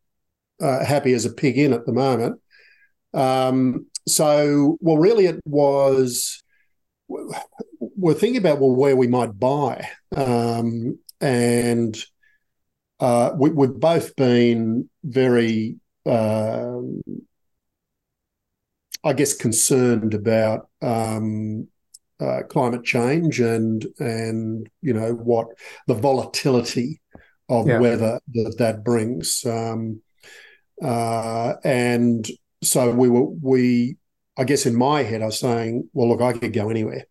[SPEAKER 1] uh, happy as a pig in at the moment. Um, so, well, really, it was we're thinking about well where we might buy, um, and uh, we, have both been very, uh, I guess, concerned about um, uh, climate change and and you know what the volatility of yeah. weather that that brings. Um, uh, and so we were, we, I guess in my head, I was saying, well, look, I could go anywhere.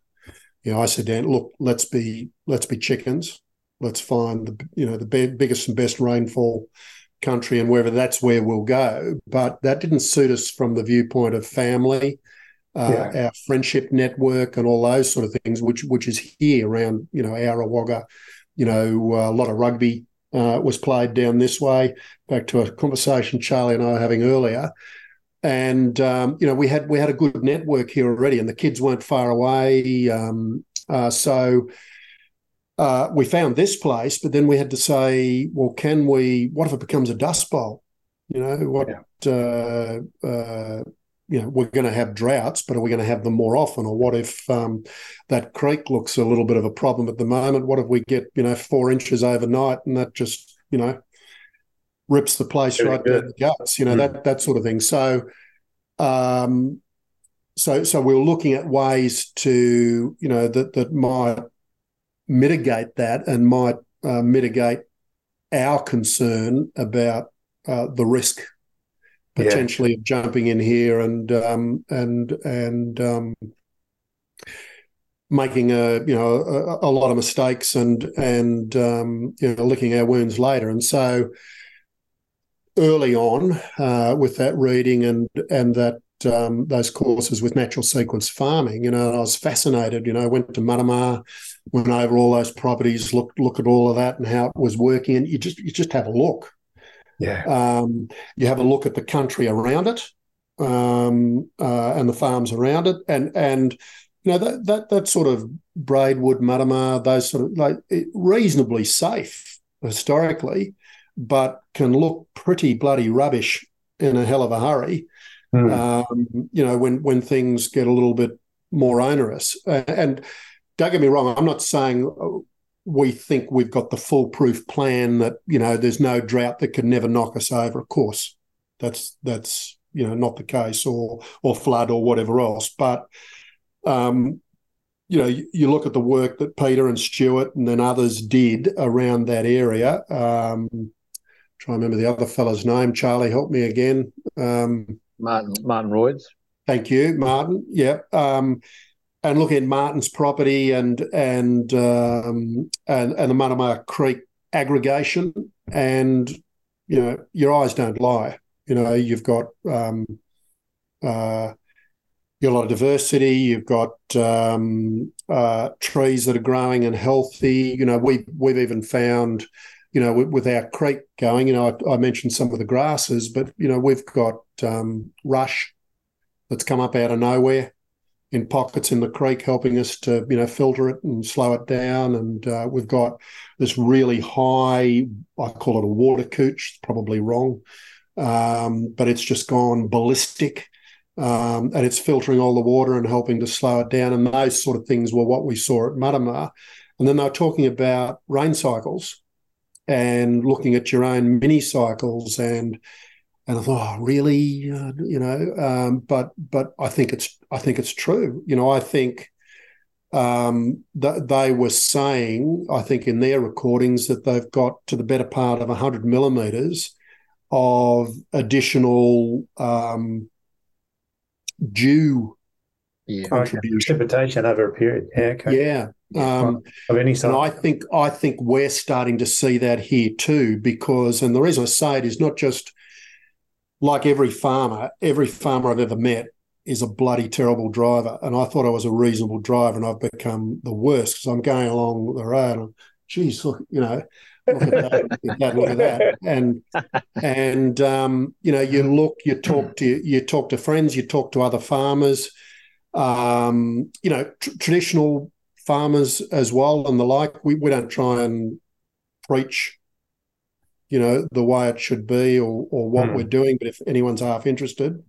[SPEAKER 1] You know, I said, Dan, look, let's be, let's be chickens. Let's find the, you know, the biggest and best rainfall country and wherever that's where we'll go. But that didn't suit us from the viewpoint of family, uh, yeah. our friendship network, and all those sort of things, which which is here around you know Wagga, you know a lot of rugby uh, was played down this way. Back to a conversation Charlie and I were having earlier, and um, you know we had we had a good network here already, and the kids weren't far away. Um, uh, so uh, we found this place, but then we had to say, well, can we? What if it becomes a dust bowl? You know what? Yeah. Uh, uh, you know we're going to have droughts, but are we going to have them more often? Or what if um, that creek looks a little bit of a problem at the moment? What if we get you know four inches overnight and that just you know rips the place Very right good. down the guts? You know mm. that that sort of thing. So, um, so so we're looking at ways to you know that that might mitigate that and might uh, mitigate our concern about uh, the risk potentially yeah. jumping in here and um, and and um, making a you know a, a, lot of mistakes and and um, you know licking our wounds later. And so early on uh, with that reading and and that um, those courses with natural sequence farming, you know, I was fascinated. You know, I went to Mattamar, went over all those properties, looked look at all of that and how it was working, and you just you just have a look.
[SPEAKER 4] Yeah.
[SPEAKER 1] Um, you have a look at the country around it um, uh, and the farms around it, and and you know that that that sort of Braidwood, Mattamar, those sort of like reasonably safe historically, but can look pretty bloody rubbish in a hell of a hurry. Mm. Um, you know when when things get a little bit more onerous, and don't get me wrong, I'm not saying we think we've got the foolproof plan that you know there's no drought that could never knock us over. Of course, that's that's you know not the case, or or flood or whatever else. But um, you know, you, you, look at the work that Peter and Stuart and then others did around that area. Um, try and remember the other fellow's name. Charlie, help me again. Um,
[SPEAKER 3] Martin Martin Royds.
[SPEAKER 1] Thank you, Martin. Yeah. Um, and looking at Martin's property and and um, and and the Mattamar Creek aggregation, and you know your eyes don't lie. You know you've got um, uh, you've got a lot of diversity. You've got um, uh, trees that are growing and healthy. You know we we've even found you know with, with our creek going. You know I, I, mentioned some of the grasses, but you know we've got um, rush that's come up out of nowhere in pockets in the creek, helping us to you know filter it and slow it down. And uh, we've got this really high, I call it a water cooch, probably wrong, um, but it's just gone ballistic. Um, and it's filtering all the water and helping to slow it down. And those sort of things were what we saw at Mattamar. And then they were talking about rain cycles and looking at your own mini cycles and and I thought, oh, really, uh, you know, um, but but I think it's I think it's true. You know, I think um, th- they were saying, I think in their recordings that they've got to the better part of 100 millimeters of additional um, dew
[SPEAKER 4] yeah. contribution. Precipitation over a period. Yeah. Okay.
[SPEAKER 1] Yeah. Um,
[SPEAKER 4] of any sort.
[SPEAKER 1] And I think I think we're starting to see that here too, because and the reason I say it is not just like every farmer, every farmer I've ever met is a bloody terrible driver. And I thought I was a reasonable driver, and I've become the worst because I'm going along the road. And, geez, look, you know, look at that, look at that, look at that. And and um, you know, you look, you talk to you talk to friends, you talk to other farmers, um, you know, tr- traditional farmers as well and the like. We we don't try and preach you know the way it should be or or what mm. we're doing but if anyone's half interested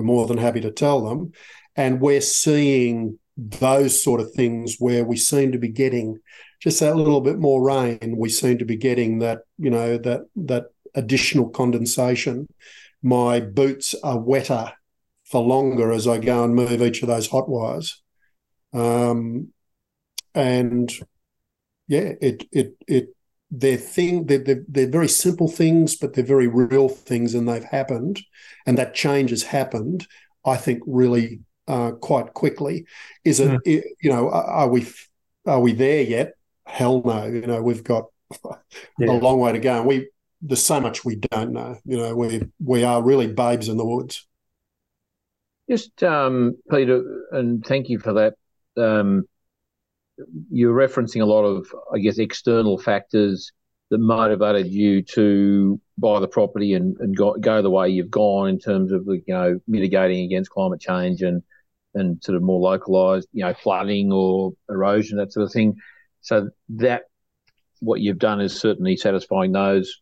[SPEAKER 1] we're more than happy to tell them. And we're seeing those sort of things where we seem to be getting just that little bit more rain. We seem to be getting that, you know, that that additional condensation. My boots are wetter for longer as I go and move each of those hot wires. Um, and yeah, it it it they're thing they're, they're, they're, very simple things but they're very real things and they've happened and that change has happened i think really uh, quite quickly is it mm. you know are we are we there yet hell no you know we've got yeah. a long way to go and we there's so much we don't know you know we we are really babes in the woods
[SPEAKER 2] just um, peter and thank you for that um, you're referencing a lot of, I guess, external factors that motivated you to buy the property and, and go, go the way you've gone in terms of you know mitigating against climate change and and sort of more localized you know flooding or erosion that sort of thing. So that what you've done is certainly satisfying those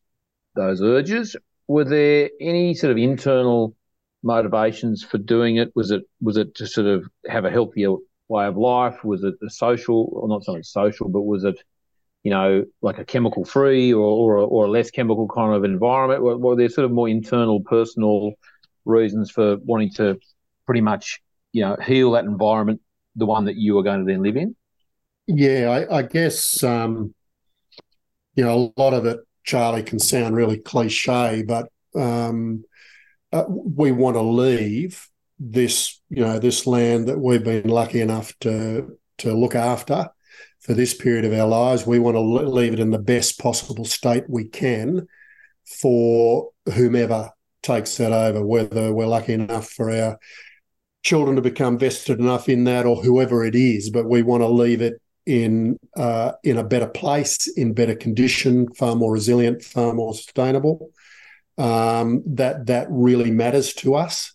[SPEAKER 2] those urges. Were there any sort of internal motivations for doing it? Was it was it to sort of have a healthier way of life? Was it a social, or not so much social, but was it, you know, like a chemical free or or a, or a less chemical kind of environment? Were, were there sort of more internal, personal reasons for wanting to pretty much, you know, heal that environment, the one that you are going to then live in?
[SPEAKER 1] Yeah, I, I guess, um, you know, a lot of it, Charlie, can sound really cliche, but um, uh, we want to leave this you know this land that we've been lucky enough to to look after for this period of our lives. We want to leave it in the best possible state we can for whomever takes that over whether we're lucky enough for our children to become vested enough in that or whoever it is but we want to leave it in uh, in a better place in better condition far more resilient far more sustainable. Um, that that really matters to us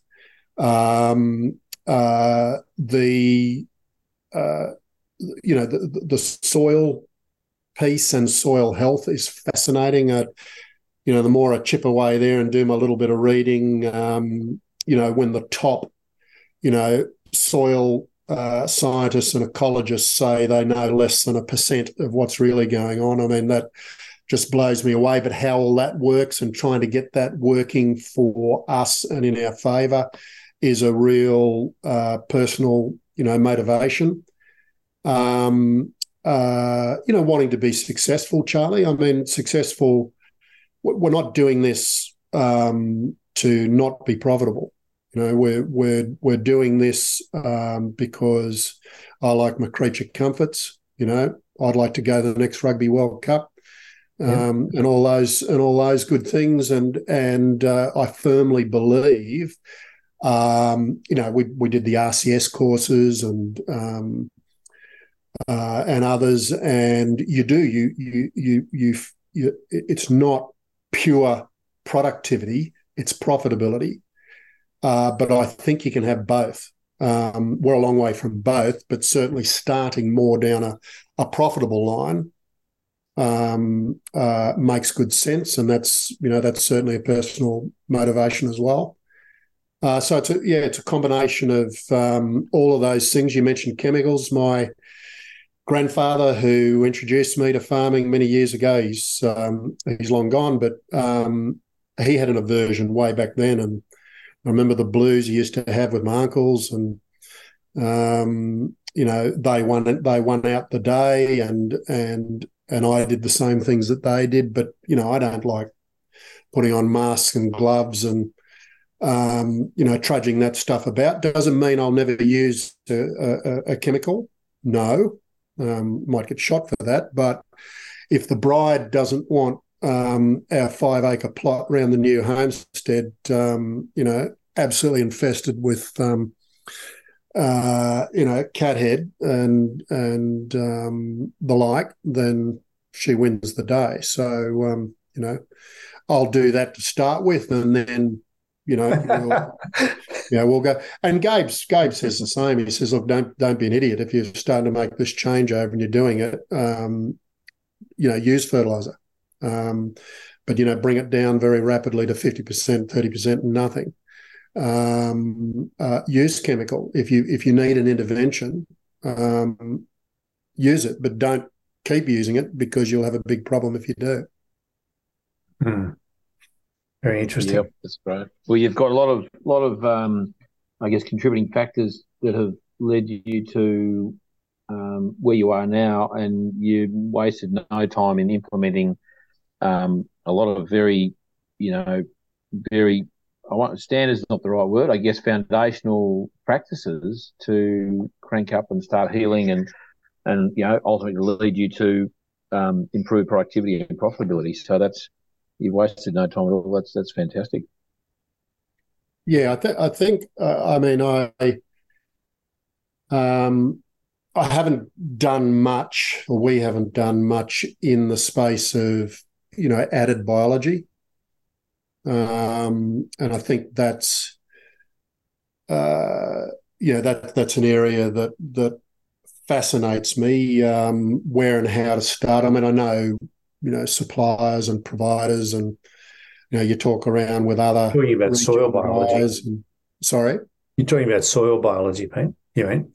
[SPEAKER 1] um, uh, the uh, you know the, the soil piece and soil health is fascinating. Uh, you know, the more I chip away there and do my little bit of reading, um, you know, when the top, you know, soil uh, scientists and ecologists say they know less than a percent of what's really going on. I mean, that just blows me away. But how all that works and trying to get that working for us and in our favour is a real uh, personal, you know, motivation. Um, uh, you know, wanting to be successful, Charlie. I mean, successful. We're not doing this um, to not be profitable. You know, we're we're we're doing this um, because I like my creature comforts. You know, I'd like to go to the next Rugby World Cup. Um, and all those and all those good things. And and uh, I firmly believe um, you know, we we did the RCS courses and um, uh, and others, and you do you you you you, you it's not pure productivity; it's profitability. Uh, but I think you can have both. Um, we're a long way from both, but certainly starting more down a, a profitable line um, uh, makes good sense, and that's you know that's certainly a personal motivation as well. Uh, so it's a, yeah, it's a combination of um, all of those things. You mentioned chemicals. My grandfather, who introduced me to farming many years ago, he's um, he's long gone, but um, he had an aversion way back then, and I remember the blues he used to have with my uncles, and um, you know they won they won out the day, and and and I did the same things that they did, but you know I don't like putting on masks and gloves and um, you know trudging that stuff about. Doesn't mean I'll never use a, a, a chemical. No, um, might get shot for that, but if the bride doesn't want um, our five acre plot around the new homestead, um, you know, absolutely infested with, um, uh, you know, cathead and and um, the like, then she wins the day. So, you know, I'll do that to start with, and then, you know, we'll, you know, we'll go. And Gabe, Gabe says the same. He says, "Look, don't don't be an idiot. If you're starting to make this changeover and you're doing it, um, you know, use fertilizer." Um, but you know, bring it down very rapidly to fifty percent, thirty percent, nothing. Um, uh, use chemical if you if you need an intervention. Um, use it, but don't keep using it because you'll have a big problem if you do.
[SPEAKER 4] Hmm. Very interesting.
[SPEAKER 2] Yep, that's great. Well, you've got a lot of lot of um, I guess contributing factors that have led you to um, where you are now, and you wasted no time in implementing um, a lot of very, you know, very, I want standards not the right word, I guess, foundational practices to crank up and start healing and, and, you know, ultimately lead you to um, improve productivity and profitability. So that's, you've wasted no time at all. That's, that's fantastic.
[SPEAKER 1] Yeah, I, th- I think, uh, I mean, I, um, I haven't done much, or we haven't done much in the space of you know added biology, um, and I think that's uh, yeah that that's an area that that fascinates me. Um, where and how to start. I mean, I know you know suppliers and providers, and you know you talk around with other
[SPEAKER 4] talking about soil biology.
[SPEAKER 1] And, sorry,
[SPEAKER 4] you're talking about soil biology, Pete. You mean?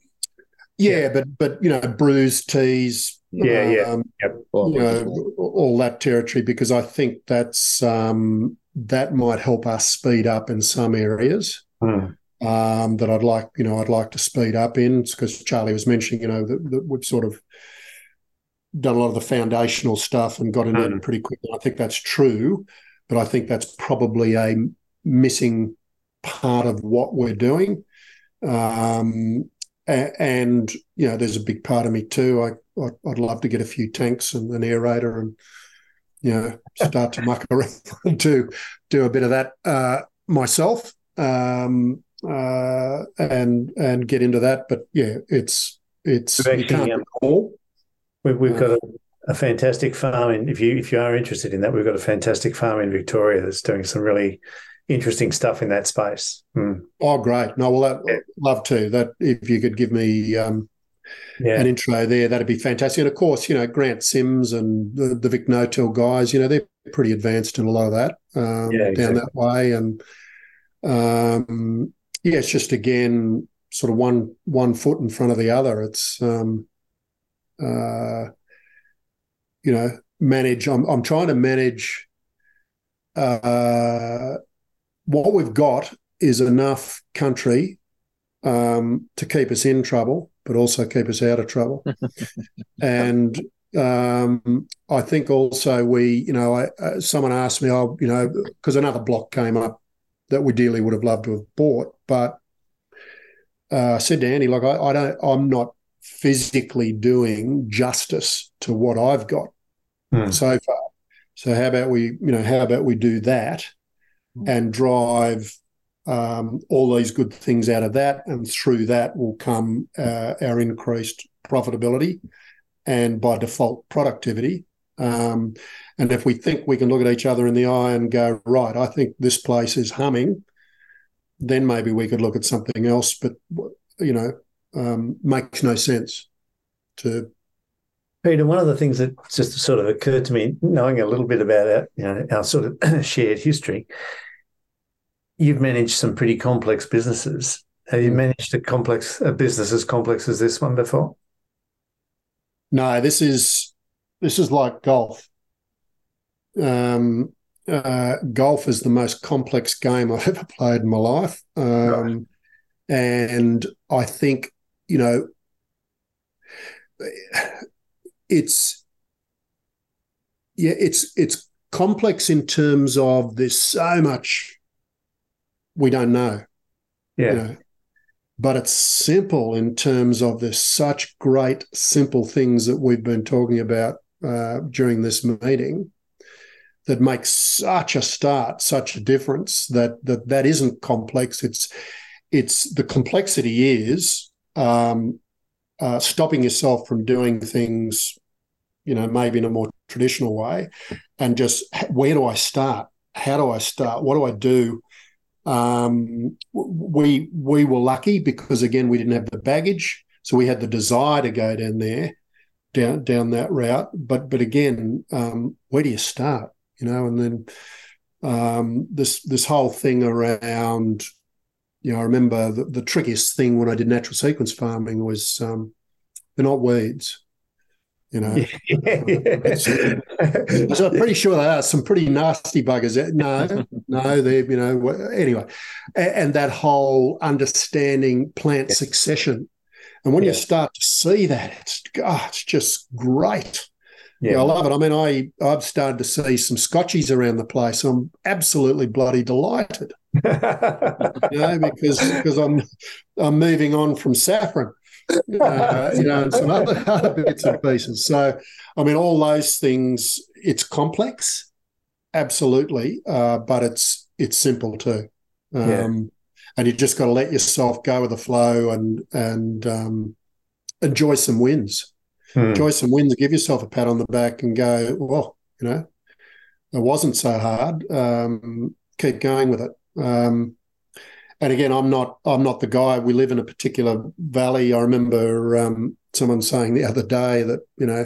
[SPEAKER 1] Yeah, but but you know, brews, teas,
[SPEAKER 4] yeah, um, yeah,
[SPEAKER 1] yep. you know, all that territory because I think that's um, that might help us speed up in some areas.
[SPEAKER 4] Hmm.
[SPEAKER 1] Um, that I'd like, you know, I'd like to speed up in because Charlie was mentioning, you know, that, that, we've sort of done a lot of the foundational stuff and got into mm. it pretty quickly. I think that's true, but I think that's probably a missing part of what we're doing. Um, and you know, there's a big part of me too. I I'd, love to get a few tanks and an aerator and you know start to muck around to do a bit of that uh, myself um, uh, and and get into that. But yeah, it's it's
[SPEAKER 4] we've actually, um, all. We've, we've got a, a, fantastic farm, and if you if you are interested in that, we've got a fantastic farm in Victoria that's doing some really interesting stuff in that space. Hmm.
[SPEAKER 1] Oh, great! No, well, that, yeah. love to. That if you could give me um, yeah. an intro there, that'd be fantastic. And of course, you know, Grant Sims and the, the Vic No-Till guys, you know, they're pretty advanced in a lot of that um, yeah, exactly. down that way. And um, yeah, it's just again sort of one one foot in front of the other. It's um, uh, you know manage. I'm I'm trying to manage. Uh, what we've got is enough country um, to keep us in trouble, but also keep us out of trouble. and um, I think also we, you know, I, uh, someone asked me, oh, you know, because another block came up that we dearly would have loved to have bought, but uh, I said to Andy, like, I, I don't, I'm not physically doing justice to what I've got hmm. so far. So how about we, you know, how about we do that? and drive um, all these good things out of that, and through that will come uh, our increased profitability and by default productivity. Um, and if we think we can look at each other in the eye and go, right, I think this place is humming, then maybe we could look at something else. But you know, um, makes no sense to.
[SPEAKER 4] Peter, one of the things that just sort of occurred to me, knowing a little bit about our, you know, our sort of shared history, you've managed some pretty complex businesses. Have you hmm. managed a complex a business as complex as this one before?
[SPEAKER 1] No, this is this is like golf. Um, uh, golf is the most complex game I've ever played in my life. Um, right. And I think, you know, it's, yeah, it's, it's complex in terms of there's so much we don't know.
[SPEAKER 4] Yeah. You know?
[SPEAKER 1] But it's simple in terms of there's such great, simple things that we've been talking about uh, during this meeting that makes such a start, such a difference that that that isn't complex. It's it's the complexity is um, uh, stopping yourself from doing things, you know, maybe in a more traditional way, and just where do I start? How do I start? What do I do? Um, we we were lucky because again we didn't have the baggage, so we had the desire to go down there, down down that route. But but again, um, where do you start? you know, and then um, this this whole thing around, you know, I remember the, the trickiest thing when I did natural sequence farming was um, they're not weeds. You know, yeah, yeah. so I'm pretty sure they are some pretty nasty buggers. No, no, they, you know, anyway, and, and that whole understanding plant succession, and when you start to see that, it's God, it's just great. Yeah. yeah. I love it. I mean, I I've started to see some Scotchies around the place. I'm absolutely bloody delighted. you know, because because I'm I'm moving on from saffron, uh, you know, and some other, other bits and pieces. So, I mean, all those things. It's complex, absolutely, uh, but it's it's simple too. Um, yeah. And you just got to let yourself go with the flow and and um, enjoy some wins hmm. enjoy some wins, give yourself a pat on the back and go, well, you know, it wasn't so hard. Um, keep going with it. Um, and again, I'm not I'm not the guy. We live in a particular valley. I remember um, someone saying the other day that you know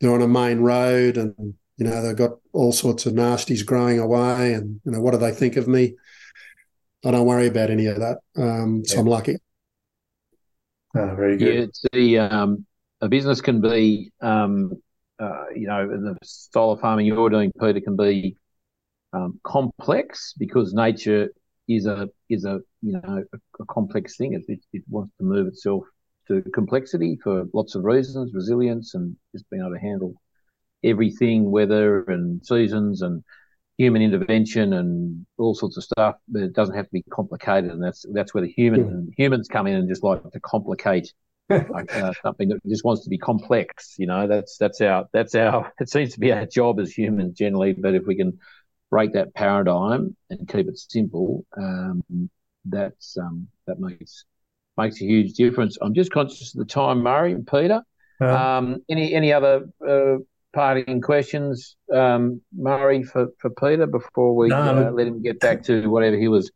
[SPEAKER 1] they're on a main road and you know they've got all sorts of nasties growing away, and you know what do they think of me? I don't worry about any of that. Um, so. I'm lucky.
[SPEAKER 4] Oh, very good.
[SPEAKER 5] Yeah, it's the um, a business can be, um, uh, you know, in the style of farming you're doing, Peter, can be um, complex because nature is a is a you know a, a complex thing. It, it, it, wants to move itself to complexity for lots of reasons, resilience, and just being able to handle everything, weather and seasons and human intervention and all sorts of stuff. But it doesn't have to be complicated, and that's that's where the human yeah. humans come in and just like to complicate like, uh, something that just wants to be complex. You know, that's that's our that's our it seems to be our job as humans generally. But if we can break that paradigm and keep it simple, um, that's um, that makes makes a huge difference. I'm just conscious of the time, Murray and Peter. Um, any any other uh, parting questions, um, Murray for, for Peter before we no, uh, let him get back to whatever he was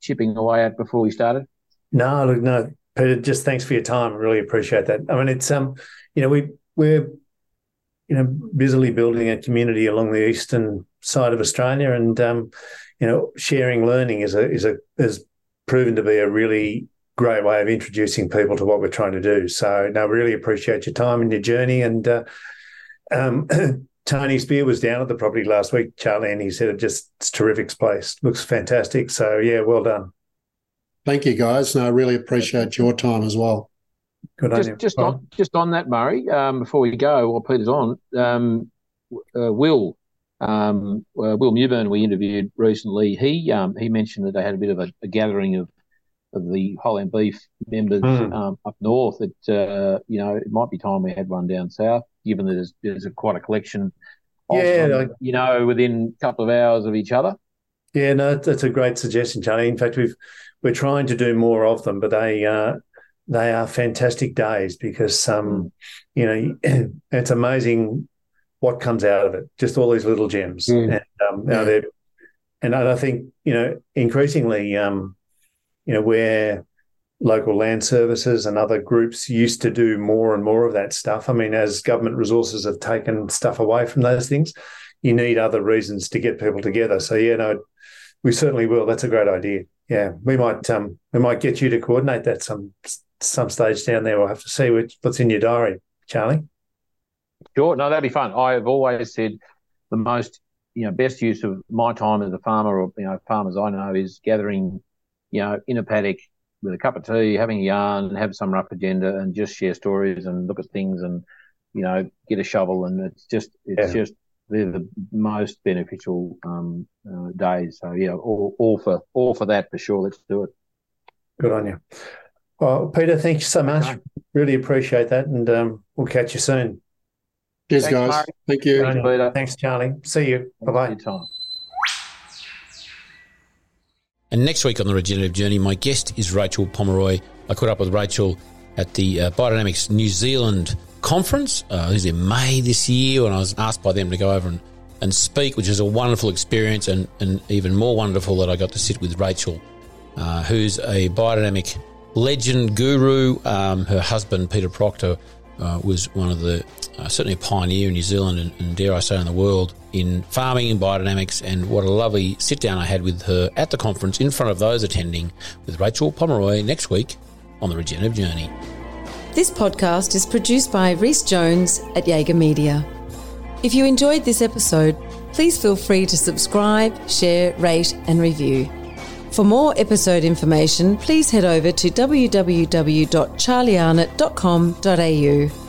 [SPEAKER 5] chipping away at before we started?
[SPEAKER 4] No, look, no. Peter, just thanks for your time. I really appreciate that. I mean, it's um, you know, we we're you know busily building a community along the eastern side of Australia, and um, you know, sharing learning is a is a has proven to be a really great way of introducing people to what we're trying to do. So, no, really appreciate your time and your journey. And uh, um, Tony Spear was down at the property last week, Charlie, and he said it just it's terrific place, looks fantastic. So, yeah, well done.
[SPEAKER 1] Thank you, guys. And I really appreciate your time as well.
[SPEAKER 5] Good just, on just on just on that, Murray. Um, before we go, while Peter's on, um, uh, Will um, uh, Will Mewburn we interviewed recently. He um, he mentioned that they had a bit of a, a gathering of of the Highland Beef members mm. up north. That uh, you know it might be time we had one down south, given that there's, there's a, quite a collection.
[SPEAKER 4] yeah, them,
[SPEAKER 5] you know, within a couple of hours of each other.
[SPEAKER 4] Yeah, no, that's a great suggestion, Charlie. In fact, we've we're trying to do more of them, but they uh, they are fantastic days because um, you know it's amazing what comes out of it. Just all these little gems, mm. and um, yeah. and I think you know increasingly, um, you know, where local land services and other groups used to do more and more of that stuff. I mean, as government resources have taken stuff away from those things, you need other reasons to get people together. So yeah, no, we certainly will. That's a great idea yeah, we might um, we might get you to coordinate that some some stage down there. We'll have to see what's in your diary, Charlie.
[SPEAKER 5] Sure, no, that'd be fun. I have always said the most you know, best use of my time as a farmer or, you know, farmers I know is gathering, you know, in a paddock with a cup of tea, having a yarn, and have some rough agenda and just share stories and look at things and, you know, get a shovel. And it's just, it's yeah. just, they're the most beneficial um, uh, days. So yeah, all, all for all for that for sure. Let's do it.
[SPEAKER 4] Good on you. Well, Peter, thank you so much. Really appreciate that, and um, we'll catch you soon.
[SPEAKER 1] Cheers, Thanks, guys. Mark. Thank you.
[SPEAKER 4] Thanks, Peter. Thanks, Charlie. See you. Bye bye.
[SPEAKER 2] And next week on the Regenerative Journey, my guest is Rachel Pomeroy. I caught up with Rachel at the uh, Biodynamics New Zealand conference. Uh, it was in May this year, and I was asked by them to go over and, and speak, which is a wonderful experience, and, and even more wonderful that I got to sit with Rachel, uh, who's a biodynamic legend guru. Um, her husband, Peter Proctor, uh, was one of the uh, certainly a pioneer in New Zealand and, and, dare I say in the world in farming and biodynamics. And what a lovely sit down I had with her at the conference in front of those attending with Rachel Pomeroy next week on the Regenerative Journey.
[SPEAKER 6] This podcast is produced by Rhys Jones at Yaga Media. If you enjoyed this episode, please feel free to subscribe, share, rate, and review. For more episode information, please head over to www.charliearnott.com.au.